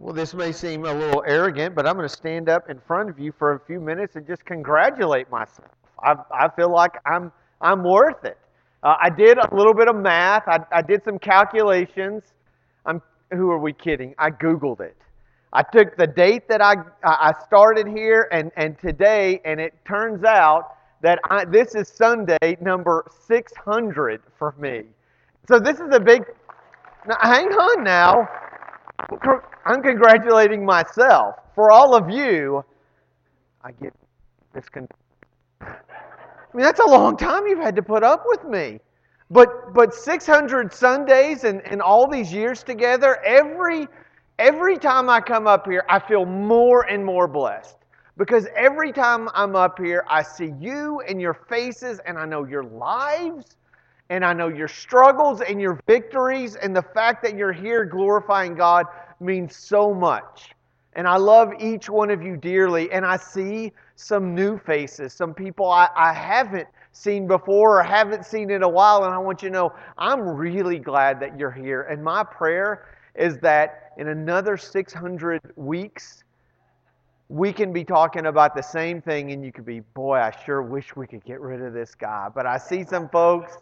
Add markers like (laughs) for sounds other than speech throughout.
Well, this may seem a little arrogant, but I'm going to stand up in front of you for a few minutes and just congratulate myself. I, I feel like I'm, I'm worth it. Uh, I did a little bit of math, I, I did some calculations. I'm, who are we kidding? I Googled it. I took the date that I, I started here and, and today, and it turns out that I, this is Sunday number 600 for me. So this is a big. Now, hang on now. I'm congratulating myself. For all of you, I get this. Con- I mean, that's a long time you've had to put up with me. But but 600 Sundays and, and all these years together, every every time I come up here, I feel more and more blessed. Because every time I'm up here, I see you and your faces, and I know your lives, and I know your struggles and your victories, and the fact that you're here glorifying God means so much. And I love each one of you dearly. And I see some new faces, some people I, I haven't seen before or haven't seen in a while. And I want you to know I'm really glad that you're here. And my prayer is that in another 600 weeks, we can be talking about the same thing, and you could be, boy, I sure wish we could get rid of this guy. But I see some folks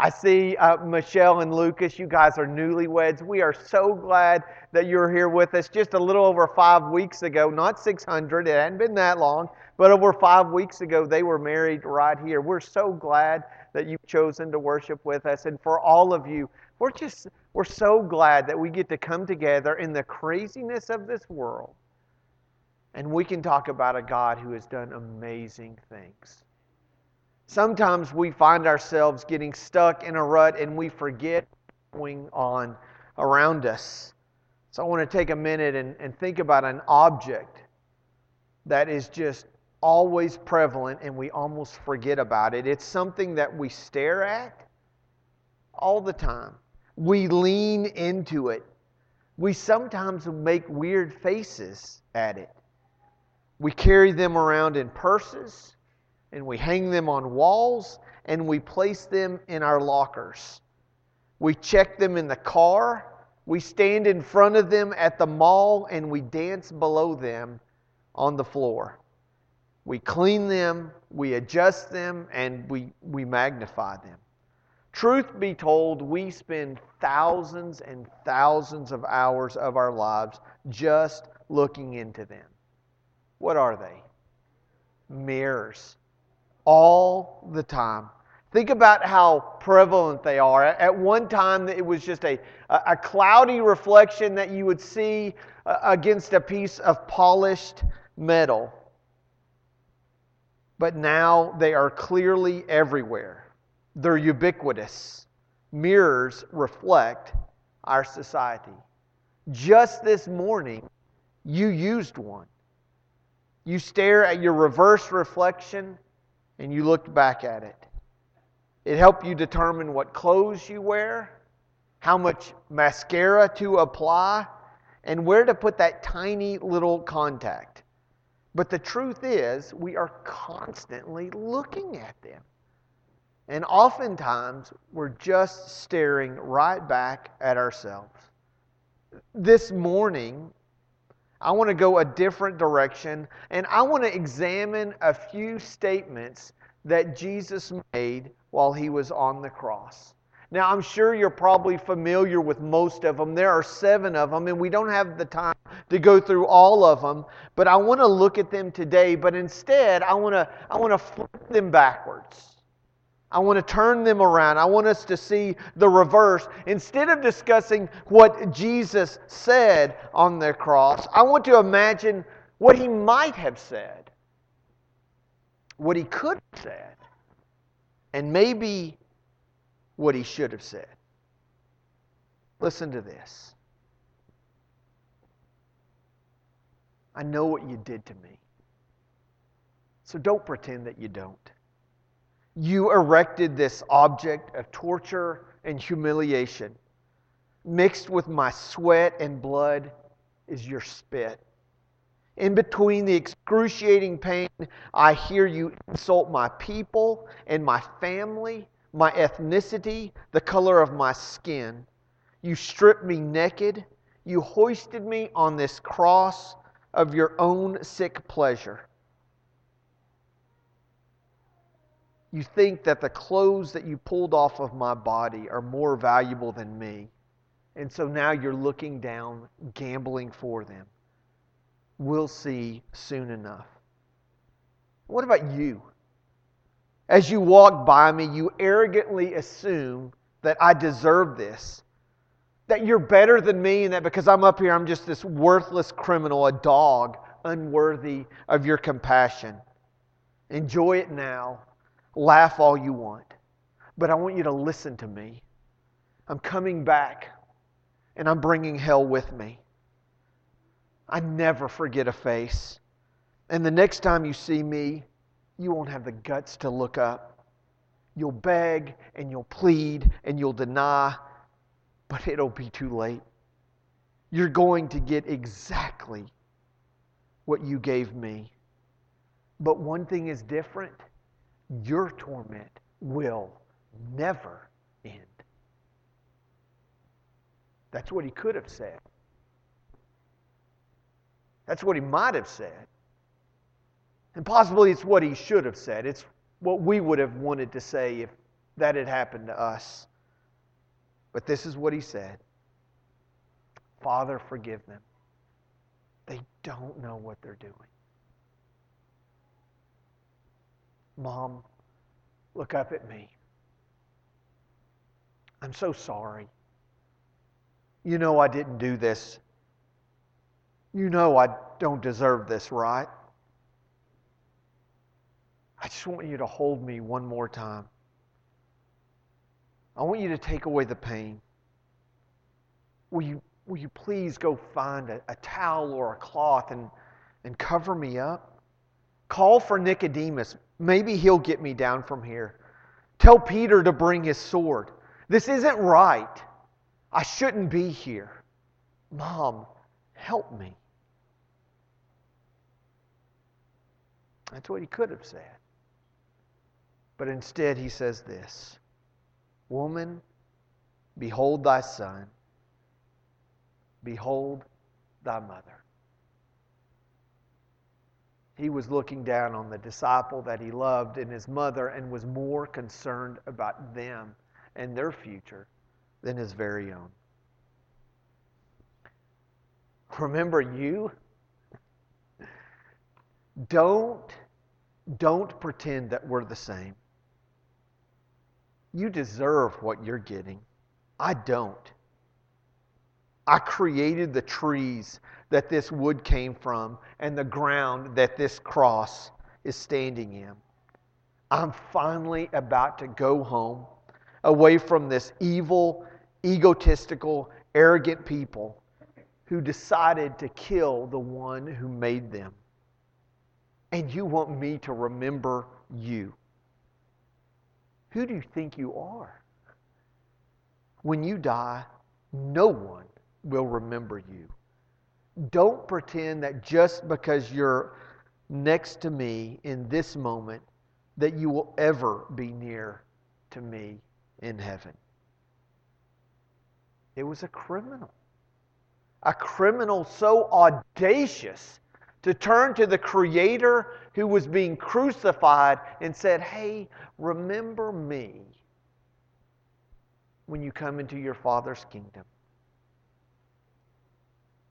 I see uh, Michelle and Lucas. You guys are newlyweds. We are so glad that you're here with us. Just a little over five weeks ago, not 600, it hadn't been that long, but over five weeks ago, they were married right here. We're so glad that you've chosen to worship with us. And for all of you, we're just, we're so glad that we get to come together in the craziness of this world and we can talk about a God who has done amazing things. Sometimes we find ourselves getting stuck in a rut and we forget what's going on around us. So I want to take a minute and, and think about an object that is just always prevalent and we almost forget about it. It's something that we stare at all the time. We lean into it. We sometimes make weird faces at it. We carry them around in purses and we hang them on walls and we place them in our lockers. We check them in the car. We stand in front of them at the mall and we dance below them on the floor. We clean them, we adjust them, and we, we magnify them. Truth be told, we spend thousands and thousands of hours of our lives just looking into them. What are they? Mirrors all the time. Think about how prevalent they are. At one time, it was just a, a cloudy reflection that you would see uh, against a piece of polished metal. But now they are clearly everywhere. They're ubiquitous. Mirrors reflect our society. Just this morning, you used one. You stare at your reverse reflection and you looked back at it. It helped you determine what clothes you wear, how much mascara to apply, and where to put that tiny little contact. But the truth is, we are constantly looking at them. And oftentimes, we're just staring right back at ourselves. This morning, I want to go a different direction, and I want to examine a few statements that Jesus made while he was on the cross. Now, I'm sure you're probably familiar with most of them. There are seven of them, and we don't have the time to go through all of them, but I want to look at them today. But instead, I want to, I want to flip them backwards. I want to turn them around. I want us to see the reverse. Instead of discussing what Jesus said on the cross, I want to imagine what he might have said, what he could have said, and maybe what he should have said. Listen to this. I know what you did to me. So don't pretend that you don't. You erected this object of torture and humiliation. Mixed with my sweat and blood is your spit. In between the excruciating pain, I hear you insult my people and my family, my ethnicity, the color of my skin. You strip me naked. You hoisted me on this cross of your own sick pleasure. You think that the clothes that you pulled off of my body are more valuable than me. And so now you're looking down, gambling for them. We'll see soon enough. What about you? As you walk by me, you arrogantly assume that I deserve this, that you're better than me, and that because I'm up here, I'm just this worthless criminal, a dog, unworthy of your compassion. Enjoy it now. Laugh all you want. But I want you to listen to me. I'm coming back, and I'm bringing hell with me. I never forget a face. And the next time you see me, you won't have the guts to look up. You'll beg and you'll plead and you'll deny, but it'll be too late. You're going to get exactly what you gave me. But one thing is different your torment will never end. That's what he could have said. That's what he might have said. And possibly it's what he should have said. It's what we would have wanted to say if that had happened to us. But this is what he said Father, forgive them. They don't know what they're doing. Mom, look up at me. I'm so sorry. You know I didn't do this. You know I don't deserve this, right? I just want you to hold me one more time. I want you to take away the pain. Will you, will you please go find a, a towel or a cloth and, and cover me up? Call for Nicodemus. Maybe he'll get me down from here. Tell Peter to bring his sword. This isn't right. I shouldn't be here. Mom, help me. That's what he could have said. But instead, he says this Woman, behold thy son, behold thy mother. He was looking down on the disciple that he loved and his mother and was more concerned about them and their future than his very own. Remember you? Don't don't pretend that we're the same. You deserve what you're getting. I don't. I created the trees that this wood came from and the ground that this cross is standing in. I'm finally about to go home away from this evil, egotistical, arrogant people who decided to kill the one who made them. And you want me to remember you. Who do you think you are? When you die, no one will remember you. Don't pretend that just because you're next to me in this moment, that you will ever be near to me in heaven. It was a criminal. A criminal so audacious to turn to the Creator who was being crucified and said, Hey, remember me when you come into your Father's kingdom.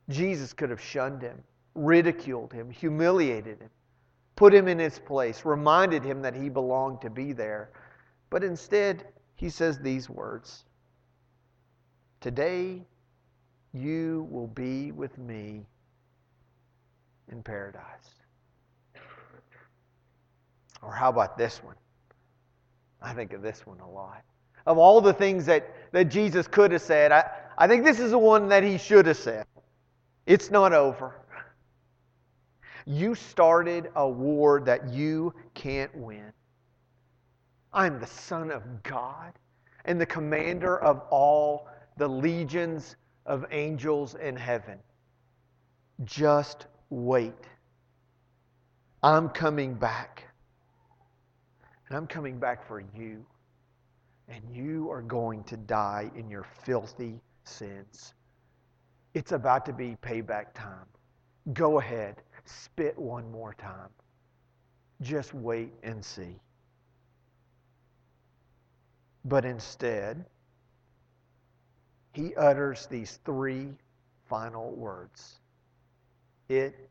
Jesus could have shunned him, ridiculed him, humiliated him, put him in his place, reminded him that he belonged to be there. But instead, he says these words Today you will be with me in paradise. Or how about this one? I think of this one a lot. Of all the things that, that Jesus could have said, I, I think this is the one that he should have said. It's not over. You started a war that you can't win. I'm the Son of God and the commander of all the legions of angels in heaven. Just wait. I'm coming back. And I'm coming back for you. And you are going to die in your filthy sins. It's about to be payback time. Go ahead, spit one more time. Just wait and see. But instead, he utters these three final words It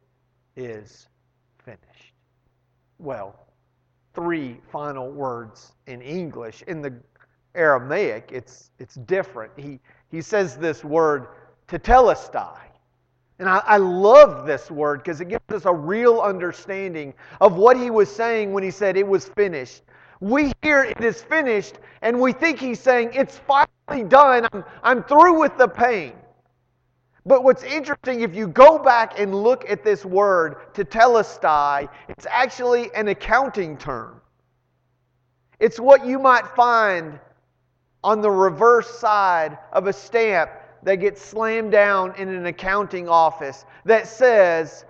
is finished. Well, three final words in English. In the Aramaic, it's, it's different. He, he says this word, tetelestai. And I, I love this word because it gives us a real understanding of what he was saying when he said it was finished. We hear it is finished, and we think he's saying it's finally done. I'm, I'm through with the pain. But what's interesting, if you go back and look at this word, tetelestai, it's actually an accounting term. It's what you might find on the reverse side of a stamp that gets slammed down in an accounting office that says,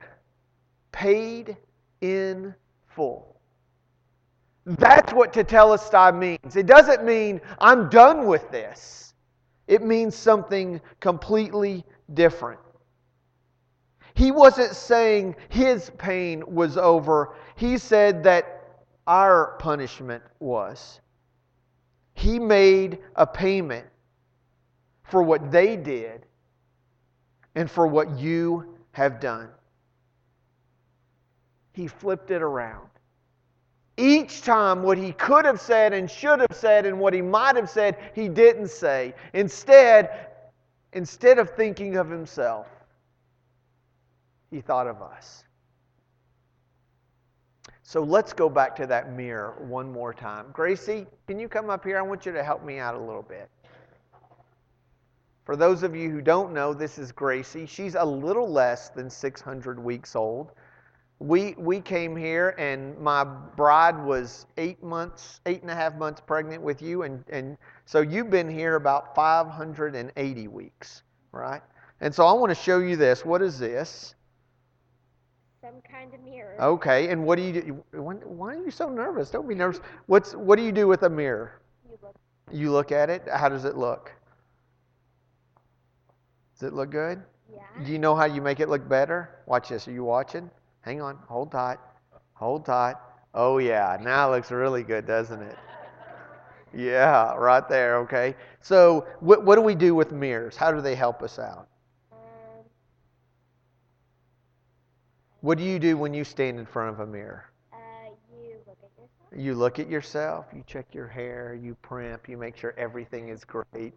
paid in full. That's what tetelestai means. It doesn't mean I'm done with this. It means something completely different. He wasn't saying his pain was over. He said that our punishment was. He made a payment for what they did and for what you have done. He flipped it around. Each time, what he could have said and should have said and what he might have said, he didn't say. Instead, instead of thinking of himself, he thought of us. So let's go back to that mirror one more time. Gracie, can you come up here? I want you to help me out a little bit. For those of you who don't know, this is Gracie. She's a little less than 600 weeks old. We, we came here, and my bride was eight months, eight and a half months pregnant with you, and, and so you've been here about 580 weeks, right? And so I want to show you this. What is this? Some kind of mirror. Okay, and what do you do? Why are you so nervous? Don't be nervous. What's, what do you do with a mirror? You look. You look at it. How does it look? Does it look good? Yeah. Do you know how you make it look better? Watch this. Are you watching? Hang on. Hold tight. Hold tight. Oh, yeah. Now it looks really good, doesn't it? Yeah, right there. Okay. So, what, what do we do with mirrors? How do they help us out? What do you do when you stand in front of a mirror? uh, you look. You look at yourself, you check your hair, you primp, you make sure everything is great.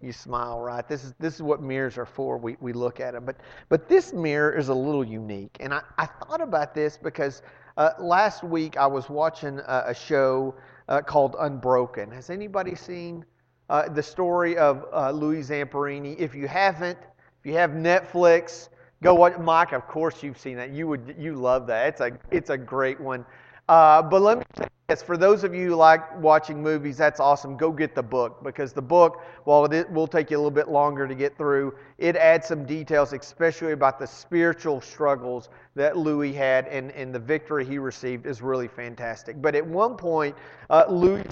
You smile, right? This is this is what mirrors are for. We, we look at them. But but this mirror is a little unique. And I, I thought about this because uh, last week I was watching a, a show uh, called Unbroken. Has anybody seen uh, the story of uh, Louis Zamperini? If you haven't, if you have Netflix, go watch. Mike, of course you've seen that. You would you love that. It's a it's a great one. Uh, but let me say this for those of you who like watching movies, that's awesome. Go get the book because the book, while it will take you a little bit longer to get through, it adds some details, especially about the spiritual struggles that Louis had and, and the victory he received is really fantastic. But at one point, uh, Louis.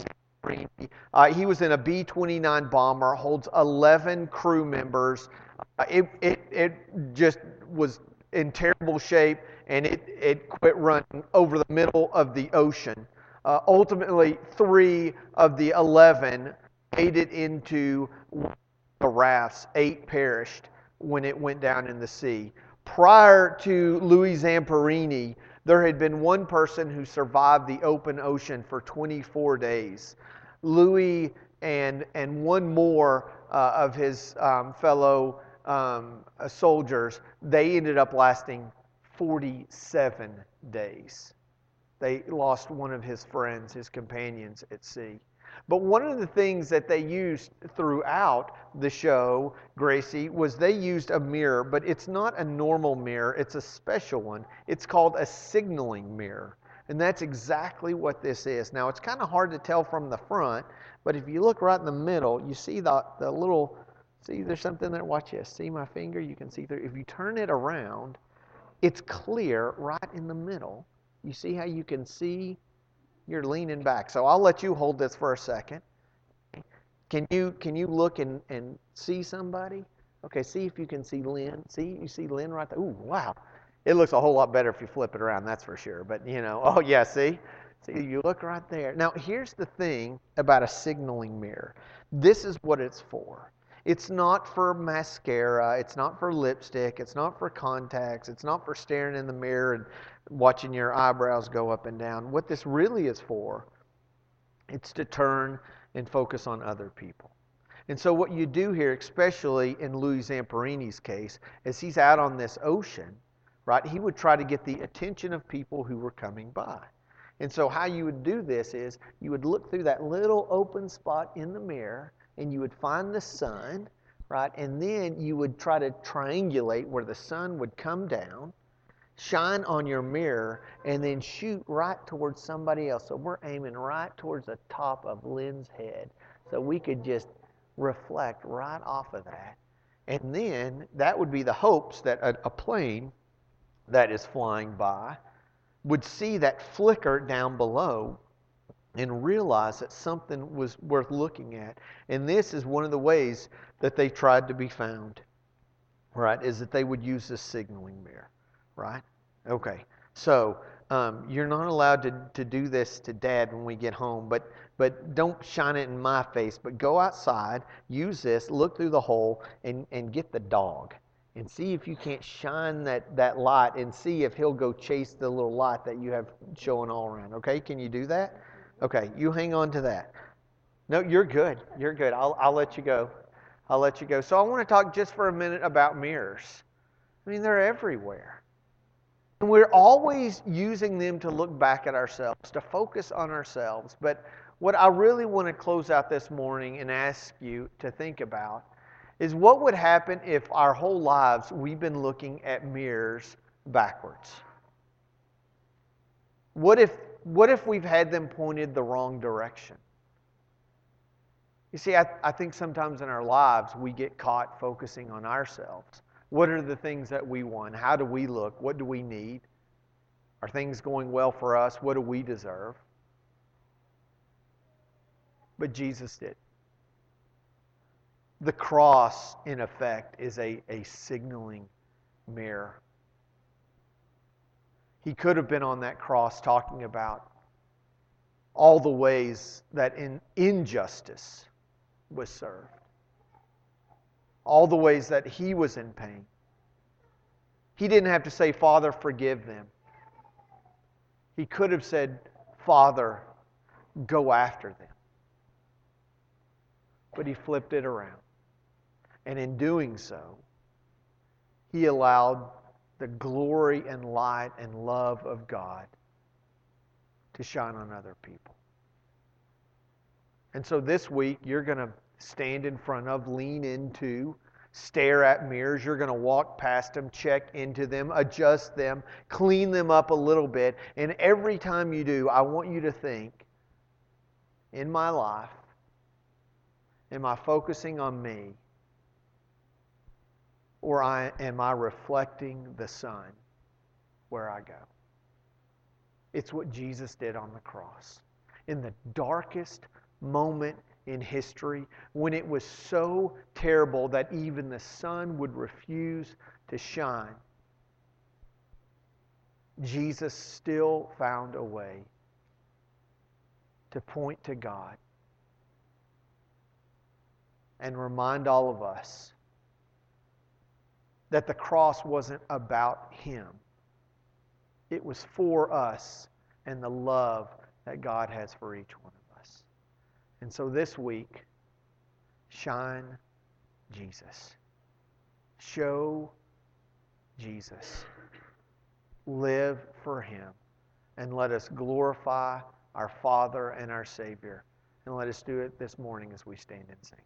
Uh, he was in a B 29 bomber, holds 11 crew members. Uh, it, it, it just was in terrible shape and it, it quit running over the middle of the ocean. Uh, ultimately, three of the 11 made it into the rafts. Eight perished when it went down in the sea. Prior to Louis Zamperini, there had been one person who survived the open ocean for 24 days. Louis and, and one more uh, of his um, fellow um, soldiers, they ended up lasting 47 days. They lost one of his friends, his companions at sea. But one of the things that they used throughout the show, Gracie, was they used a mirror, but it's not a normal mirror, it's a special one. It's called a signaling mirror. And that's exactly what this is. Now, it's kind of hard to tell from the front, but if you look right in the middle, you see the, the little, see, there's something there. Watch this. See my finger? You can see through. If you turn it around, it's clear right in the middle. You see how you can see? You're leaning back. So I'll let you hold this for a second. Can you can you look and, and see somebody? Okay, see if you can see Lynn. See, you see Lynn right there. Ooh, wow. It looks a whole lot better if you flip it around, that's for sure. But, you know, (laughs) oh, yeah, see? See, you look right there. Now, here's the thing about a signaling mirror this is what it's for. It's not for mascara. It's not for lipstick. It's not for contacts. It's not for staring in the mirror and watching your eyebrows go up and down. What this really is for, it's to turn and focus on other people. And so, what you do here, especially in Louis Zamperini's case, is he's out on this ocean, right? He would try to get the attention of people who were coming by. And so, how you would do this is you would look through that little open spot in the mirror and you would find the sun, right? And then you would try to triangulate where the sun would come down, shine on your mirror, and then shoot right towards somebody else. So we're aiming right towards the top of Lynn's head. So we could just reflect right off of that. And then that would be the hopes that a, a plane that is flying by would see that flicker down below and realize that something was worth looking at. And this is one of the ways that they tried to be found, right? Is that they would use this signaling mirror, right? Okay. So um, you're not allowed to, to do this to dad when we get home, but, but don't shine it in my face. But go outside, use this, look through the hole, and, and get the dog. And see if you can't shine that, that light and see if he'll go chase the little light that you have showing all around. Okay? Can you do that? Okay, you hang on to that. No, you're good. You're good. I'll, I'll let you go. I'll let you go. So I want to talk just for a minute about mirrors. I mean, they're everywhere. And we're always using them to look back at ourselves, to focus on ourselves. But what I really want to close out this morning and ask you to think about is what would happen if our whole lives we've been looking at mirrors backwards? What if what if we've had them pointed the wrong direction? You see, I, I think sometimes in our lives we get caught focusing on ourselves. What are the things that we want? How do we look? What do we need? Are things going well for us? What do we deserve? But Jesus did. The cross, in effect, is a, a signaling mirror. He could have been on that cross talking about all the ways that in injustice was served, all the ways that he was in pain. He didn't have to say, Father, forgive them. He could have said, Father, go after them. But he flipped it around. And in doing so, he allowed the glory and light and love of God to shine on other people. And so this week, you're going to stand in front of, lean into, stare at mirrors. You're going to walk past them, check into them, adjust them, clean them up a little bit. And every time you do, I want you to think in my life, am I focusing on me? Or I, am I reflecting the Son where I go? It's what Jesus did on the cross. In the darkest moment in history, when it was so terrible that even the sun would refuse to shine, Jesus still found a way to point to God and remind all of us that the cross wasn't about him. It was for us and the love that God has for each one of us. And so this week, shine Jesus. Show Jesus. Live for him. And let us glorify our Father and our Savior. And let us do it this morning as we stand and sing.